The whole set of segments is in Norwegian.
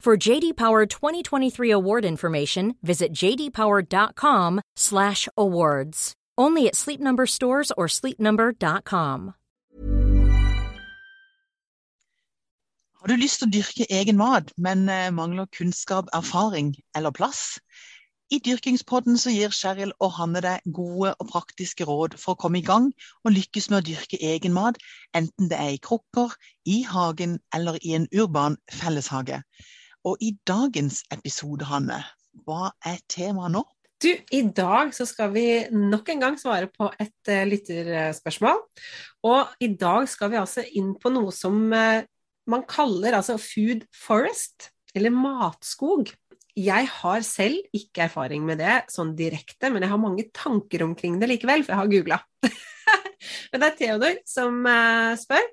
For JD Power 2023 award information, visit jdpower.com/awards. Only at Sleep Number stores or sleepnumber.com. Har du lyst til å dyrke egen mat, men eh, mangler kunnskap, erfaring eller plass? I Dyrkingspodden så gir Cheryl og Hanne deg gode og praktiske råd for å komme i gang og lykkes med å dyrke egen mat, enten det er i krukker, i hagen eller i en urban felleshage. Og i dagens episode, Hanne, hva er temaet nå? Du, I dag så skal vi nok en gang svare på et uh, lytterspørsmål. Og i dag skal vi altså inn på noe som uh, man kaller altså food forest, eller matskog. Jeg har selv ikke erfaring med det sånn direkte, men jeg har mange tanker omkring det likevel, for jeg har googla. men det er Theodor som uh, spør,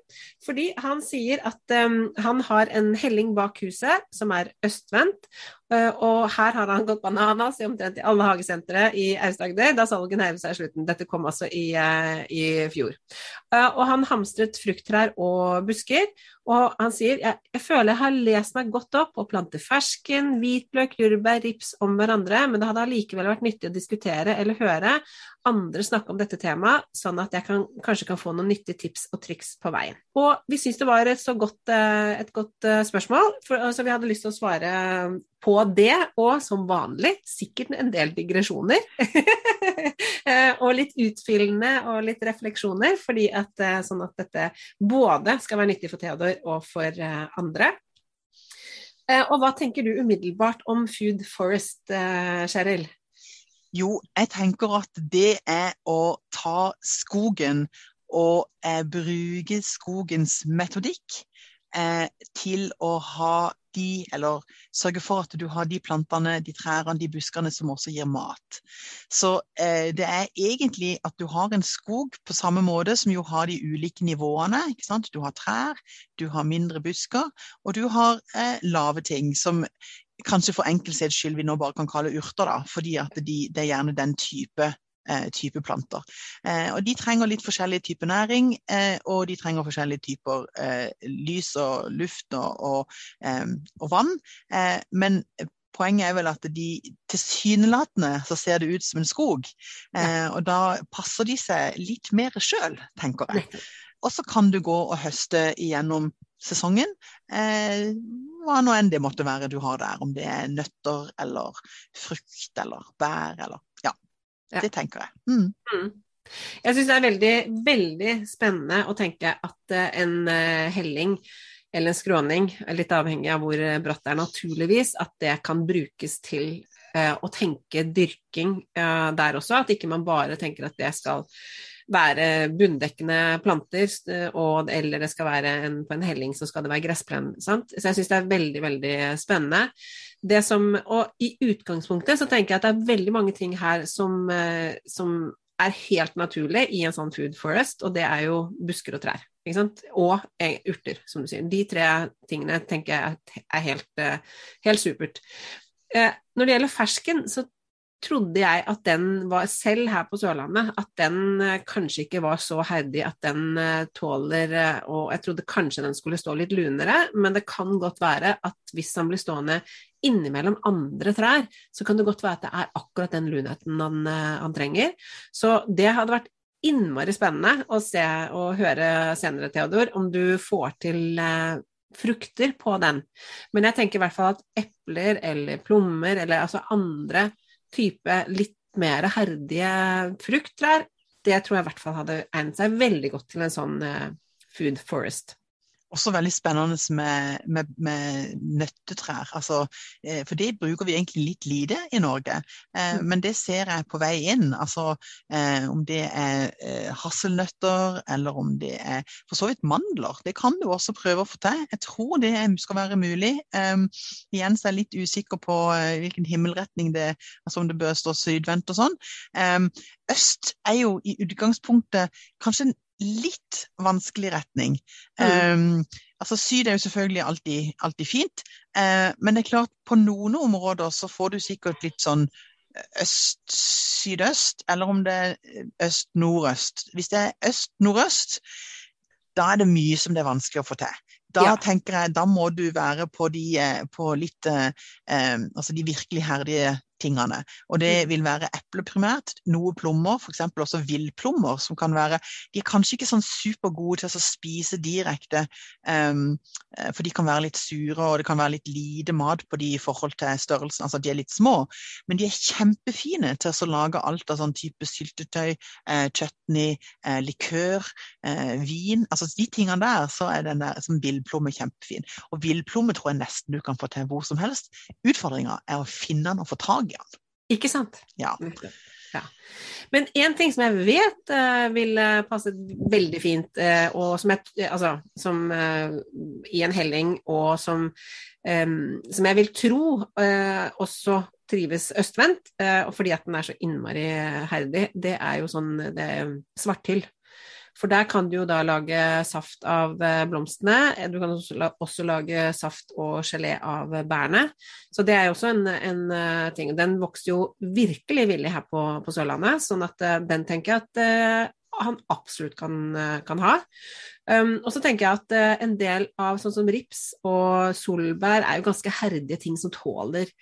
fordi han sier at um, han har en helling bak huset som er østvendt, og her har han gått bananas i omtrent i alle hagesentre i Aust-Agder da salget nærmer seg slutten. Dette kom altså i, uh, i fjor. Uh, og han hamstret frukttrær og busker. Og han sier jeg, jeg føler jeg har lest meg godt opp og planter fersken, hvitløk, jordbær, rips om hverandre, men det hadde allikevel vært nyttig å diskutere eller høre andre snakke om dette temaet, sånn at jeg kan, kanskje kan få noen nyttige tips og triks på veien. Og vi syns det var et så godt, et godt spørsmål, for, så vi hadde lyst til å svare på det, og som vanlig sikkert en del digresjoner. og litt utfyllende og litt refleksjoner, fordi at, eh, sånn at dette både skal være nyttig for Theodor og for eh, andre. Eh, og hva tenker du umiddelbart om Food Forest, Cheryl? Jo, jeg tenker at det er å ta skogen og eh, bruke skogens metodikk eh, til å ha de, eller sørge for at du har de plantene, de trærne, de buskene som også gir mat. Så eh, det er egentlig at du har en skog på samme måte som jo har de ulike nivåene. ikke sant? Du har trær, du har mindre busker, og du har eh, lave ting som kanskje for enkelhets skyld vi nå bare kan kalle urter, da, fordi at de, det er gjerne den type type planter. Eh, og De trenger litt forskjellig type næring, eh, og de trenger forskjellige typer eh, lys og luft og, og, eh, og vann. Eh, men poenget er vel at de tilsynelatende så ser det ut som en skog. og da passer de seg litt mer sjøl, tenker jeg. Og så kan du gå og høste igjennom sesongen. Eh, hva nå enn det måtte være du har der. Om det er nøtter eller frukt eller bær eller ja. Det tenker jeg. Mm. Mm. Jeg syns det er veldig, veldig spennende å tenke at uh, en uh, helling eller en skråning, litt avhengig av hvor bratt det er naturligvis, at det kan brukes til å tenke dyrking der også. At ikke man bare tenker at det skal være bunndekkende planter, og, eller det skal være en, på en helling så skal det være gressplen. Sant? Så jeg syns det er veldig, veldig spennende. Som, og i utgangspunktet så tenker jeg at det er veldig mange ting her som, som er helt naturlig i en sånn food forest, og det er jo busker og trær. og eh, urter, som du sier. De tre tingene tenker jeg er helt, eh, helt supert. Eh, når det gjelder fersken, så trodde jeg at den var, selv her på Sørlandet, at den kanskje ikke var så herdig at den tåler Og jeg trodde kanskje den skulle stå litt lunere, men det kan godt være at hvis den blir stående innimellom andre trær, så kan det godt være at det er akkurat den lunheten han, han trenger. Så det hadde vært innmari spennende å se og høre senere, Theodor, om du får til eh, frukter på den. Men jeg tenker i hvert fall at epler eller plommer eller altså andre type litt mer herdige frukttrær, det tror jeg i hvert fall hadde egnet seg veldig godt til en sånn eh, food forest også veldig spennende med, med, med nøttetrær. Altså, eh, for det bruker vi egentlig litt lite i Norge. Eh, mm. Men det ser jeg på vei inn. Altså, eh, om det er hasselnøtter, eller om det er for så vidt mandler. Det kan du også prøve å få til. Jeg tror det skal være mulig. igjen så er jeg litt usikker på hvilken himmelretning det altså om det bør stå sydvendt og sånn. øst er jo i utgangspunktet kanskje litt vanskelig retning. Mm. Um, altså Syd er jo selvfølgelig alltid, alltid fint, uh, men det er klart på noen områder så får du sikkert litt sånn øst-sydøst, eller om det er øst-nordøst. Hvis det er øst-nordøst, da er det mye som det er vanskelig å få til. Da ja. tenker jeg, da må du være på de, eh, på litt, eh, eh, altså de virkelig herdige tingene. Og det vil være eple primært, noe plommer, f.eks. også villplommer, som kan være De er kanskje ikke sånn supergode til å spise direkte, um, for de kan være litt sure, og det kan være litt lite mat på de i forhold til størrelsen, altså de er litt små. Men de er kjempefine til å lage alt av sånn type syltetøy, eh, chutney, eh, likør, eh, vin. Altså de tingene der, så er den der som villplomme kjempefin. Og villplomme tror jeg nesten du kan få til hvor som helst. Utfordringa er å finne den og få tak i. Ikke sant? Ja. ja. Men én ting som jeg vet uh, vil passe veldig fint, uh, og som, jeg, altså, som uh, i en helling, og som, um, som jeg vil tro også trives østvendt, fordi at den er så innmari herdig, det er jo sånn det svarthyll. For der kan du jo da lage saft av eh, blomstene. Du kan også, lage saft og gelé av bærene. Så det er jo også en, en eh, ting. Den vokser jo virkelig villig her på, på, Sørlandet, sånn at eh, den tenker jeg at han absolutt kan, kan ha. Um, og så tenker jeg at en del av sånn som rips og solbær er jo ganske herdige ting som tåler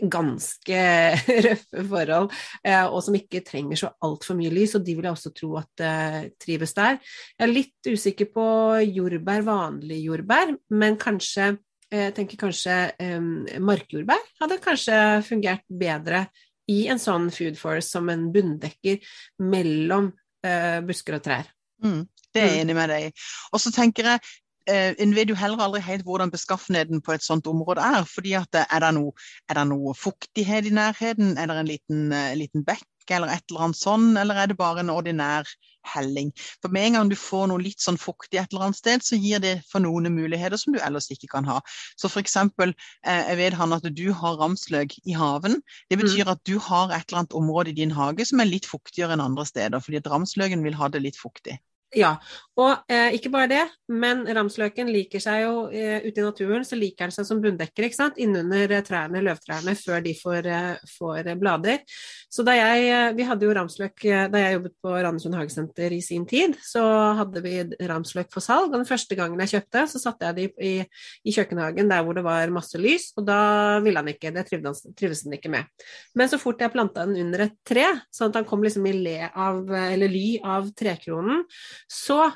ganske røffe forhold, eh, og som ikke trenger så altfor mye lys, og de vil jeg også tro at uh, trives der. Jeg er litt usikker på jordbær, vanlig jordbær, men kanskje jeg eh, tenker kanskje um, markjordbær hadde kanskje fungert bedre i en sånn food forest som en bunndekker mellom busker og trær. Mm, det er jeg mm. enig med deg i. Og så tenker jeg eh, en vet jo heller aldri helt hvordan beskaffenheten på et sånt område er. fordi at eh, Er det noe, er det noe fuktighet i nærheten? Er det en liten, uh, liten bekk eller et eller annet sånn, eller er det bare en ordinær helling? For med en gang du får noe litt sånn fuktig et eller annet sted, så gir det for noen muligheter som du ellers ikke kan ha. Så eksempel, eh, jeg vet han at du har ramsløk i haven. Det betyr mm. at du har et eller annet område i din hage som er litt fuktigere enn andre steder, fordi at ramsløken vil ha det litt fuktig. Ja, og eh, ikke bare det, men ramsløken liker seg jo eh, ute i naturen, så liker den seg som bunndekker, ikke sant, innunder eh, trærne, løvtrærne, før de får, eh, får eh, blader. Så da jeg, vi hadde jo ramsløk da jeg jobbet på Randesund hagesenter i sin tid, så hadde vi ramsløk for salg, og den første gangen jeg kjøpte, så satte jeg det i, i kjøkkenhagen der hvor det var masse lys, og da ville han ikke, det trivdes, trivdes han ikke med. Men så fort jeg planta den under et tre, sånn at han kom liksom i le av, eller ly av trekronen, så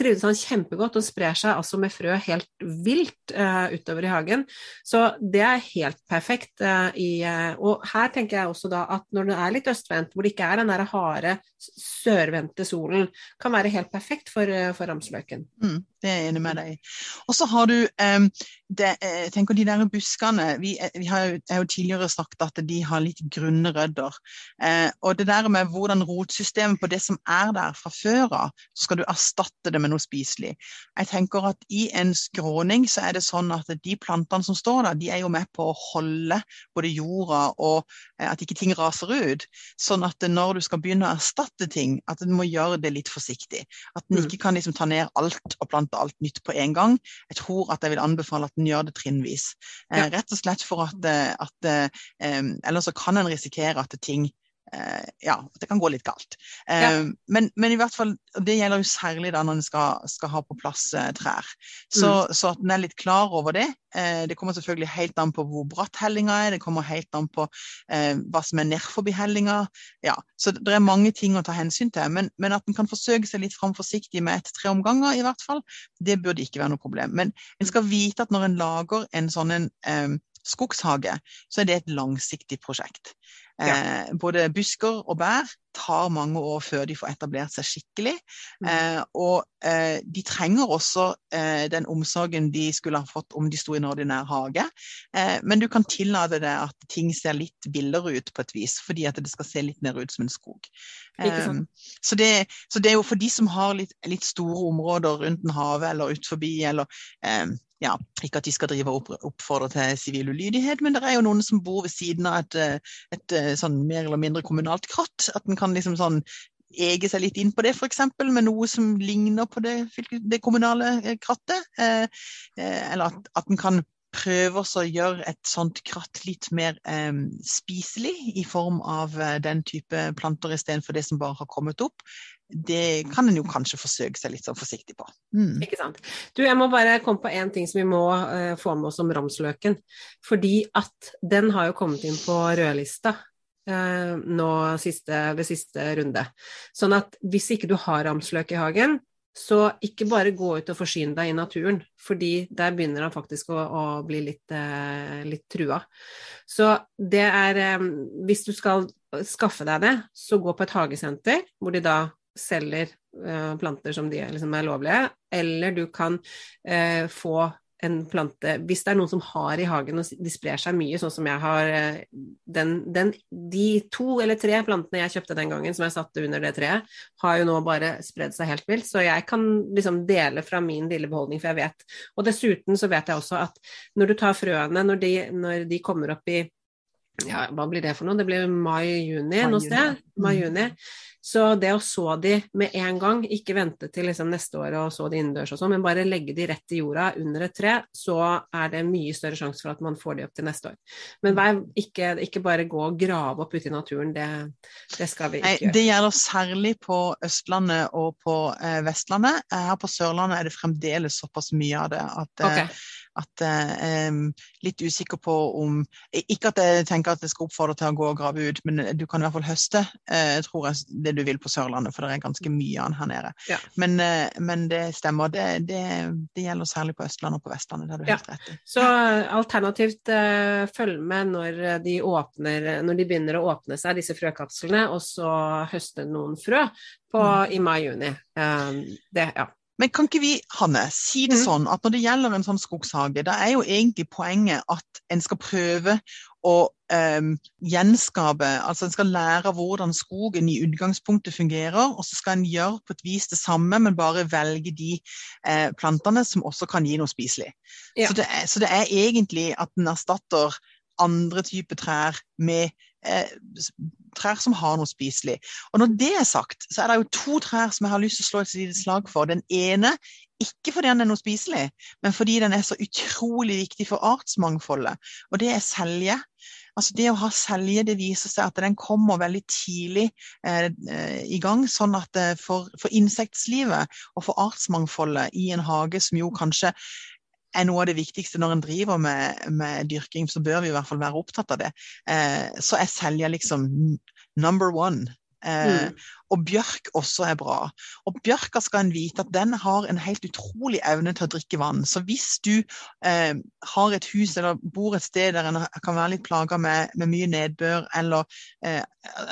trives han kjempegodt og sprer seg altså med frø helt vilt uh, utover i hagen. Så det er helt perfekt. Uh, i, uh, og her tenker jeg også da at når det er litt østvendt, hvor det ikke er den der harde sørvendte solen, kan være helt perfekt for, for ramsløken. Mm. Det er jeg enig med deg i. Og så har du um, det, jeg eh, tenker de der buskene Vi, eh, vi har jo, jo, tidligere sagt at de har litt grunne rødder. Uh, og det der med hvordan rotsystemet på det som er der fra før av, så skal du erstatte det med noe spiselig. Jeg tenker at i en skråning så er det sånn at de plantene som står der, de er jo med på å holde både jorda og uh, at ikke ting raser ut. Sånn at når du skal begynne å erstatte ting, at du må gjøre det litt forsiktig. At en mm. ikke kan liksom ta ned alt og plante alt nytt på en gang. Jeg tror at jeg vil anbefale at en gjør det trinnvis. Eh, ja. Rett og slett for at, eh, at eh, Ellers så kan en risikere at ting Uh, ja, det kan gå litt galt. Ja. men, men, i hvert fall, det gjelder jo særlig da når en skal, skal, ha på plass uh, trær. Så, mm. så, at en er litt klar over det. det kommer selvfølgelig helt an på hvor bratt hellinga er, det kommer helt an på hva som er nedforbi hellinga. Ja, så det er mange ting å ta hensyn til. Men, men at en kan forsøke seg litt fram forsiktig med et-tre omganger, i hvert fall, det burde ikke være noe problem. Men en skal vite at når en lager en sånn en skogshage, så er det et langsiktig prosjekt. Ja. Eh, både busker og bær tar mange år før de får etablert seg skikkelig. Mm. Eh, og eh, de trenger også eh, den omsorgen de skulle ha fått om de sto i en ordinær hage. Eh, men du kan tillate deg at ting ser litt villere ut på et vis, fordi at det skal se litt mer ut som en skog. Eh, så det, så, det, er jo for de som har litt, litt store områder rundt en havet eller ut forbi, eller ja, ikke at de skal drive opp, oppfordre til sivil ulydighet, men det er jo noen som bor ved siden av et, et, et, eh, sånn mer eller mindre kommunalt kratt. At en kan liksom sånn ege seg litt inn på det, f.eks. med noe som ligner på det, det kommunale eh, krattet. Eh, eller at, at en kan prøve å gjøre et sånt kratt litt mer eh, spiselig i form av den type planter istedenfor det som bare har kommet opp det kan en jo kanskje forsøke seg litt sånn forsiktig på. Mm. Ikke sant. Du, jeg må bare komme på én ting som vi må uh, få med oss om ramsløken. Fordi at den har jo kommet inn på rødlista uh, nå siste, ved siste runde. Sånn at hvis ikke du har ramsløk i hagen, så ikke bare gå ut og forsyne deg i naturen, fordi der begynner han faktisk å, å bli litt, uh, litt, trua. Så det er um, Hvis du skal skaffe deg det, så gå på et hagesenter, hvor de da selger uh, planter som de liksom er lovlige, eller du kan uh, få en plante Hvis det er noen som har i hagen og de sprer seg mye, sånn som jeg har eh, den, den, De to eller tre plantene jeg kjøpte den gangen, som jeg satte under det treet, har jo nå bare spredd seg helt vilt. Så jeg kan liksom dele fra min lille beholdning, for jeg vet. Og dessuten så vet jeg også at når du tar frøene, når de, når de kommer opp i ja, hva blir det for noe? Det blir mai-juni noe sted. Mai-juni. Så det å så de med en gang, ikke vente til liksom neste år og så de innendørs og sånn, men bare legge de rett i jorda under et tre, så er det mye større sjanse for at man får de opp til neste år. Men vær, ikke, ikke, bare gå og grave opp ute i naturen, det, det skal vi ikke gjøre. Det gjelder særlig på Østlandet og på eh, Vestlandet. Her på Sørlandet er det fremdeles såpass mye av det at eh, okay at eh, Litt usikker på om Ikke at jeg tenker at jeg skal oppfordre til å gå og grave ut, men du kan i hvert fall høste eh, tror jeg, det du vil på Sørlandet, for det er ganske mye av den her nede. Ja. Men, eh, men, det stemmer. Det, det, det, gjelder særlig på Østlandet og på Vestlandet. Det har du helt rett i. Så alternativt uh, følg med når de, åpner, når de begynner å åpne seg, disse frøkapslene, og så høste noen frø på, mm. i mai-juni. Det, ja. Men kan ikke vi, Hanne, si det mm. sånn at når det gjelder en sånn skogshage, da er jo egentlig poenget at en skal prøve å um, gjenskape Altså en skal lære hvordan skogen i utgangspunktet fungerer, og så skal en gjøre på et vis det samme, men bare velge de eh, plantene som også kan gi noe spiselig. Ja. Så, det er, så, det er, egentlig at en erstatter andre typer trær med eh, trær som har noe spiselig. Og når det er sagt, så er det jo to trær som jeg har lyst til å slå et lite slag for. Den ene ikke fordi den er noe spiselig, men fordi den er så utrolig viktig for artsmangfoldet. Og det er selje. Altså Det å ha selje det viser seg at den kommer veldig tidlig eh, eh i gang. Sånn at eh, for, for insektlivet og for artsmangfoldet i en hage som jo kanskje er noe av det viktigste når en driver med, med, dyrking, så bør vi i hvert fall være opptatt av det. Eh, så er selja liksom number one. Eh, mm. Og bjørk også er bra. Og bjørka skal en vite at den har en helt utrolig evne til å drikke vann. Så hvis du eh, har et hus eller bor et sted der en kan være litt plaga med, med, mye nedbør, eller eh,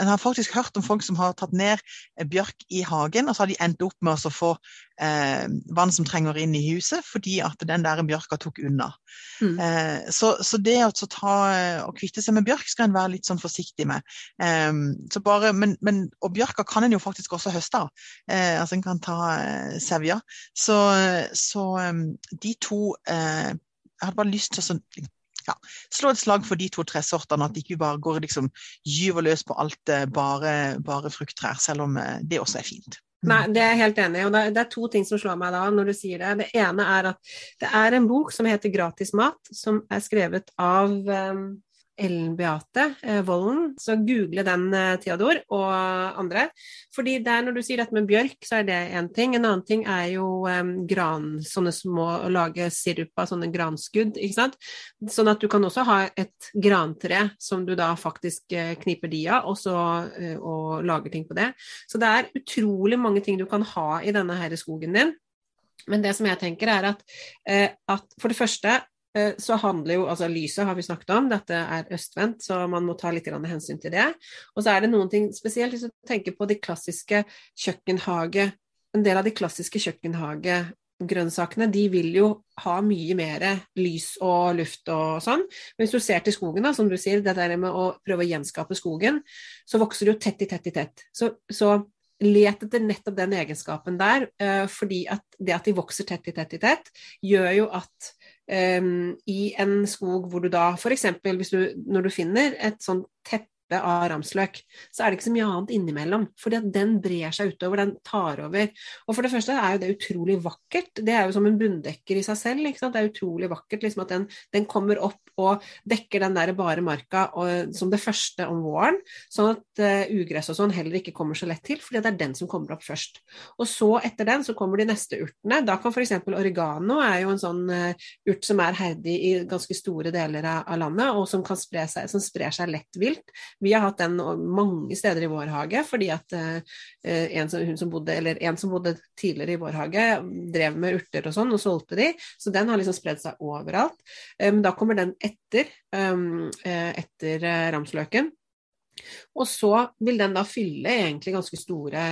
En har faktisk hørt om folk som har tatt ned bjørk i hagen, og så har de endt opp med å få eh, vann som trenger inn i huset, fordi at den der bjørka tok unna. Mm. Eh, så, så, det å ta, å kvitte seg med bjørk skal en være litt sånn forsiktig med. Eh, bare, men, men, og bjørka kan en jo faktisk også høste av. Eh, altså en kan ta eh, sevja. Så, så de to eh, Jeg hadde bare lyst til å ja, slå et slag for de to tresortene, at de ikke bare går liksom gyver løs på alt bare, bare frukttrær, selv om det også er fint. Nei, det er jeg helt enig i. Og det er to ting som slår meg da når du sier det. Det ene er at det er en bok som heter 'Gratis mat', som er skrevet av um, Ellen Beate eh, Volden, så google den, eh, Theodor, og andre. Fordi der når du sier dette med bjørk, så er det én ting. En annen ting er jo eh, gran, sånne små Å lage sirup av sånne granskudd, ikke sant. Sånn at du kan også ha et grantre som du da faktisk eh, kniper de av, og så eh, og lager ting på det. Så det er utrolig mange ting du kan ha i denne her skogen din. Men det som jeg tenker er at, eh, at for det første så handler jo altså Lyset har vi snakket om, dette er østvendt, så man må ta litt hensyn til det. Og så er det noen ting spesielt hvis du tenker på de klassiske kjøkkenhage En del av de klassiske kjøkkenhagegrønnsakene de vil jo ha mye mer lys og luft og sånn. Men hvis du ser til skogen, da, som du sier, det der med å prøve å gjenskape skogen, så vokser det jo tett i tett i tett. Så, så let etter nettopp den egenskapen der, eh, fordi at det at de vokser tett i tett i tett, gjør jo at um, i en skog hvor du da f.eks. når du finner et sånt teppe av ramsløk, så er det ikke så mye annet innimellom. at den brer seg utover, den tar over. Og for det første er jo det utrolig vakkert. Det er jo som en bunndekker i seg selv. Det er utrolig vakkert liksom at den, den kommer opp og dekker den der bare marka og, som det første om våren, sånn at uh, ugress og sånn heller ikke kommer så lett til, fordi det er den som kommer opp først. Og så etter den så kommer de neste urtene. Da kan f.eks. oregano er jo en sånn uh, urt som er herdig i ganske store deler av, av landet, og som kan spre seg, som sprer seg lett vilt. Vi har hatt den mange steder i vår hage, fordi at uh, en, som, som bodde, en som bodde tidligere i vår hage, drev med urter og sånn, og solgte de, så den har liksom spredd seg overalt. Men da kommer den etter, um, etter ramsløken. Og så vil den da fylle egentlig ganske store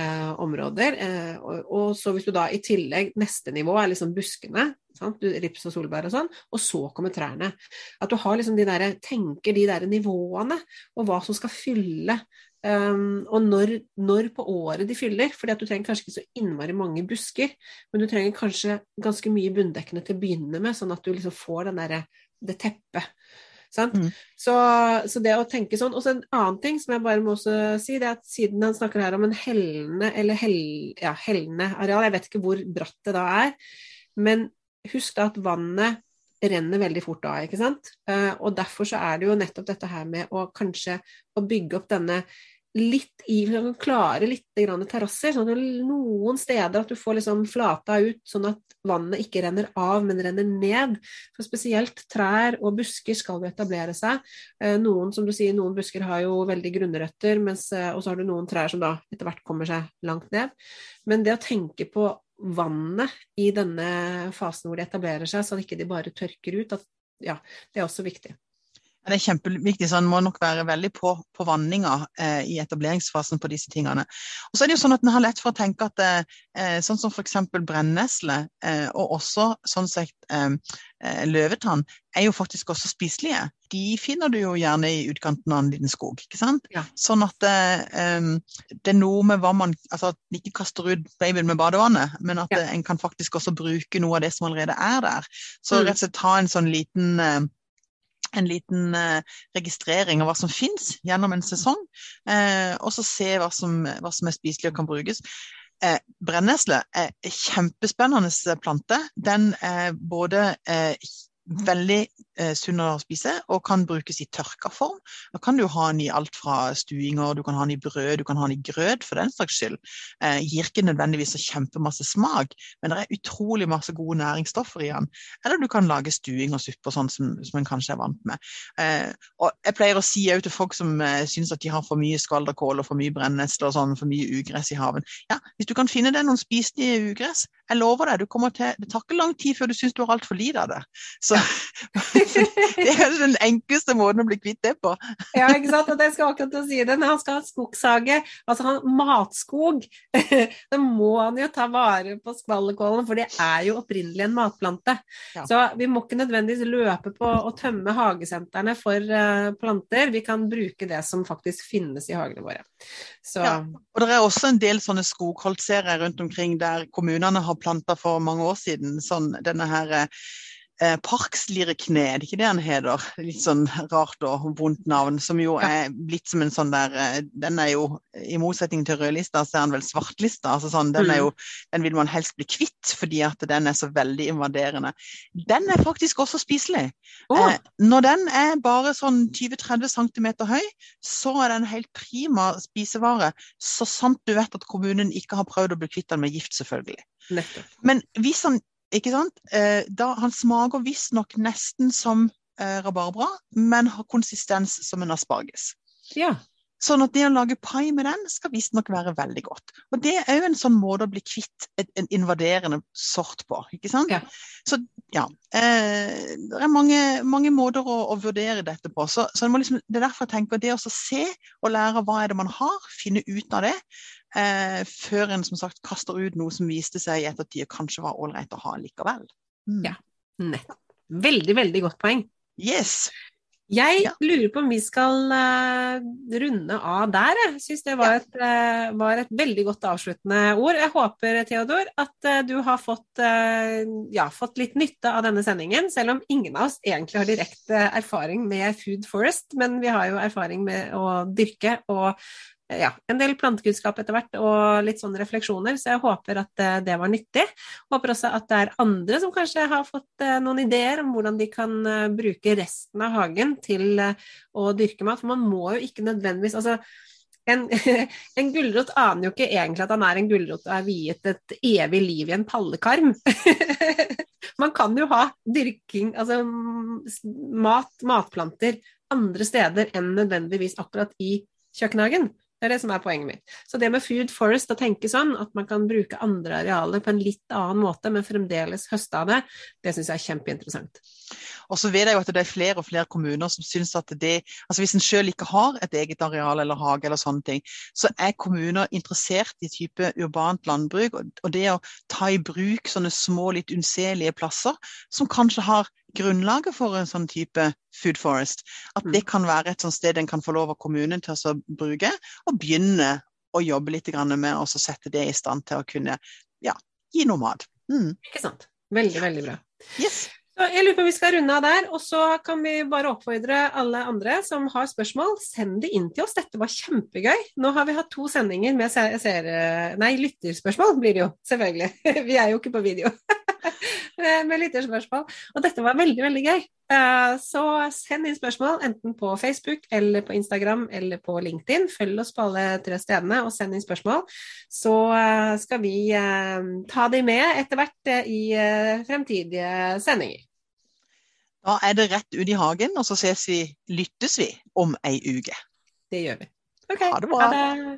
områder. Eh, og, så hvis du da i tillegg Neste nivå er liksom buskene, sant? rips og solbær og sånn, og så kommer trærne. At du har liksom de der, tenker de der nivåene, og hva som skal fylle Um, og når, når, på året de fyller. fordi at du trenger kanskje ikke så innmari mange busker, men du trenger kanskje ganske mye bunndekkende til å begynne med, sånn at du liksom får der, det teppet. Mm. Så, så, det å tenke sånn. Og så en annen ting som jeg bare må også si, det er at siden han snakker her om en hellende eller hell, ja, hellende areal, jeg vet ikke hvor bratt det da er, men husk da at vannet renner veldig fort da, ikke sant. Uh, og derfor så er det jo nettopp dette her med å kanskje å bygge opp denne litt i å Klare litt terrasser. Sånn at noen steder at du får liksom flata ut, sånn at vannet ikke renner av, men renner ned. For spesielt trær og busker skal jo etablere seg. Eh, noen som du sier, noen busker har jo veldig grunne røtter, eh, og så har du noen trær som da etter hvert kommer seg langt ned. Men det å tenke på vannet i denne fasen hvor de etablerer seg, så at ikke de bare tørker ut, at, ja, det er også viktig. Det er kjempeviktig, så en må nok være veldig på, på vanninga eh, i etableringsfasen på disse tingene. Og så er det jo sånn at En har lett for å tenke at eh, sånn som f.eks. brennesle, eh, og også sånn sett eh, eh, løvetann, er jo faktisk også spiselige. De finner du jo gjerne i utkanten av en liten skog. ikke sant? Ja. Sånn at eh, det er noe med hva man Altså at man ikke kaster ut babyen med badevannet, men at ja. en kan faktisk også bruke noe av det som allerede er der. Så mm. rett og slett ta en sånn liten en liten eh, registrering av hva som finnes gjennom en sesong, eh, og så se hva som, hva som, er spiselig og kan brukes. Eh, brennesle er en kjempespennende plante. Den er både veldig eh, sunn å spise og kan brukes i tørka form. Da kan du ha den i alt fra stuinger, du kan ha den i brød, du kan ha den i grøt for den saks skyld. Eh, gir ikke nødvendigvis så kjempemasse smak, men det er utrolig masse gode næringsstoffer i den. Eller du kan lage stuing og suppe sånn som, som en kanskje er vant med. Eh, og jeg pleier å si til folk som eh, syns at de har for mye skvalderkål og for mye brennesle og sånn, for mye ugress i haven. Ja, hvis du kan finne deg noen spiselige ugress, jeg lover deg, du kommer til, det tar ikke lang tid før du syns du har altfor lite av det. Så det er den enkleste måten å bli kvitt det på. ja, ikke sant. Og det skal akkurat til å si det. Når han skal ha skogshage, altså han, matskog, da må han jo ta vare på skvallerkålen, for det er jo opprinnelig en matplante. Ja. Så vi må ikke nødvendigvis løpe på å tømme hagesentrene for uh, planter. Vi kan bruke det som faktisk finnes i hagene våre. Så. Ja. Og det er også en del sånne skogholtserier rundt omkring der kommunene har planta for mange år siden. Sånn denne her eh, Parkslirekne, er det ikke det han heter? Litt sånn rart og vondt navn. Som jo er blitt som en sånn der eh, Den er jo, i motsetning til rødlista, så er han vel svartlista. Altså sånn, den, er jo, mm. den vil man helst bli kvitt, fordi at den er så veldig invaderende. Den er faktisk også spiselig. Oh. Eh, når den er bare sånn 20-30 cm høy, så er den helt prima spisevare. Så sant du vet at kommunen ikke har prøvd å bli kvitt den med gift, selvfølgelig. Nettopp. Men hvis han ikke sant? Eh, da, han smaker visstnok nesten som eh, rabarbra, men har konsistens som en asparges. Ja. Sånn at det å lage pai med den skal visstnok være veldig godt. Og det er òg en sånn måte å bli kvitt et, en invaderende sort på. ikke sant? Ja. Så ja. Eh, det er mange, mange måter å, å, vurdere dette på. Så, så liksom, det er derfor jeg tenker det å se og lære hva er det man har, finne ut av det, eh, før en som sagt kaster ut noe som viste seg i ettertid kanskje var ålreit å ha likevel. Mm. Ja, nettopp. Veldig, veldig godt poeng. Yes. Jeg ja. lurer på om vi skal uh, runde av der. Jeg syns det var, et, uh, var, et, veldig godt avsluttende ord. Jeg håper, Theodor, at uh, du har fått, ja, fått, litt nytte av denne sendingen. Selv om ingen av oss egentlig har direkte erfaring med Food Forest, men vi har jo erfaring med å dyrke og ja, en del plantekunnskap etter hvert, og litt sånne refleksjoner. Så jeg håper at eh, det var nyttig. Håper også at det er andre som kanskje har fått eh, noen ideer om hvordan de kan eh, bruke resten av hagen til å dyrke mat. For man må jo ikke nødvendigvis altså en, en gulrot aner jo ikke egentlig at han er en gulrot og er viet et evig liv i en pallekarm. Man kan jo ha dyrking, altså mat, matplanter, andre steder enn nødvendigvis akkurat i kjøkkenhagen. Det er det som er poenget mitt. Så det med Food Forest, å tenke sånn at man kan bruke andre arealer på en litt annen måte, men fremdeles høste av det, det syns jeg er kjempeinteressant. Og så vet jeg jo at det er flere og flere kommuner som syns at det altså Hvis en selv ikke har et eget areal eller hage eller sånne ting, så er kommuner interessert i type urbant landbruk og det å ta i bruk sånne små, litt unnselige plasser som kanskje har grunnlaget for en sånn type food forest. At det mm. kan være et sånt sted en kan få lov av kommunen til å bruke, og begynne å jobbe litt med å sette det i stand til å kunne ja, gi noe mat. Mm. Ikke sant. Veldig, veldig bra. Yes. Så jeg lurer på om vi skal runde av der, og så kan vi bare oppfordre alle andre som har spørsmål, send det inn til oss. Dette var kjempegøy. Nå har vi hatt to sendinger med seere... Nei, lytterspørsmål blir det jo, selvfølgelig. Vi er jo ikke på video. med lytterspørsmål. Og dette var veldig, veldig gøy. Eh, så send inn spørsmål enten på Facebook eller på Instagram eller på LinkedIn. Følg oss på alle tre stedene og send inn spørsmål. Så eh, skal vi eh, ta de med etter hvert i fremtidige sendinger. Da er det rett ut i hagen, og så ses vi, lyttes vi om ei uke. Det gjør vi. Ok, ha det bra. Ha det.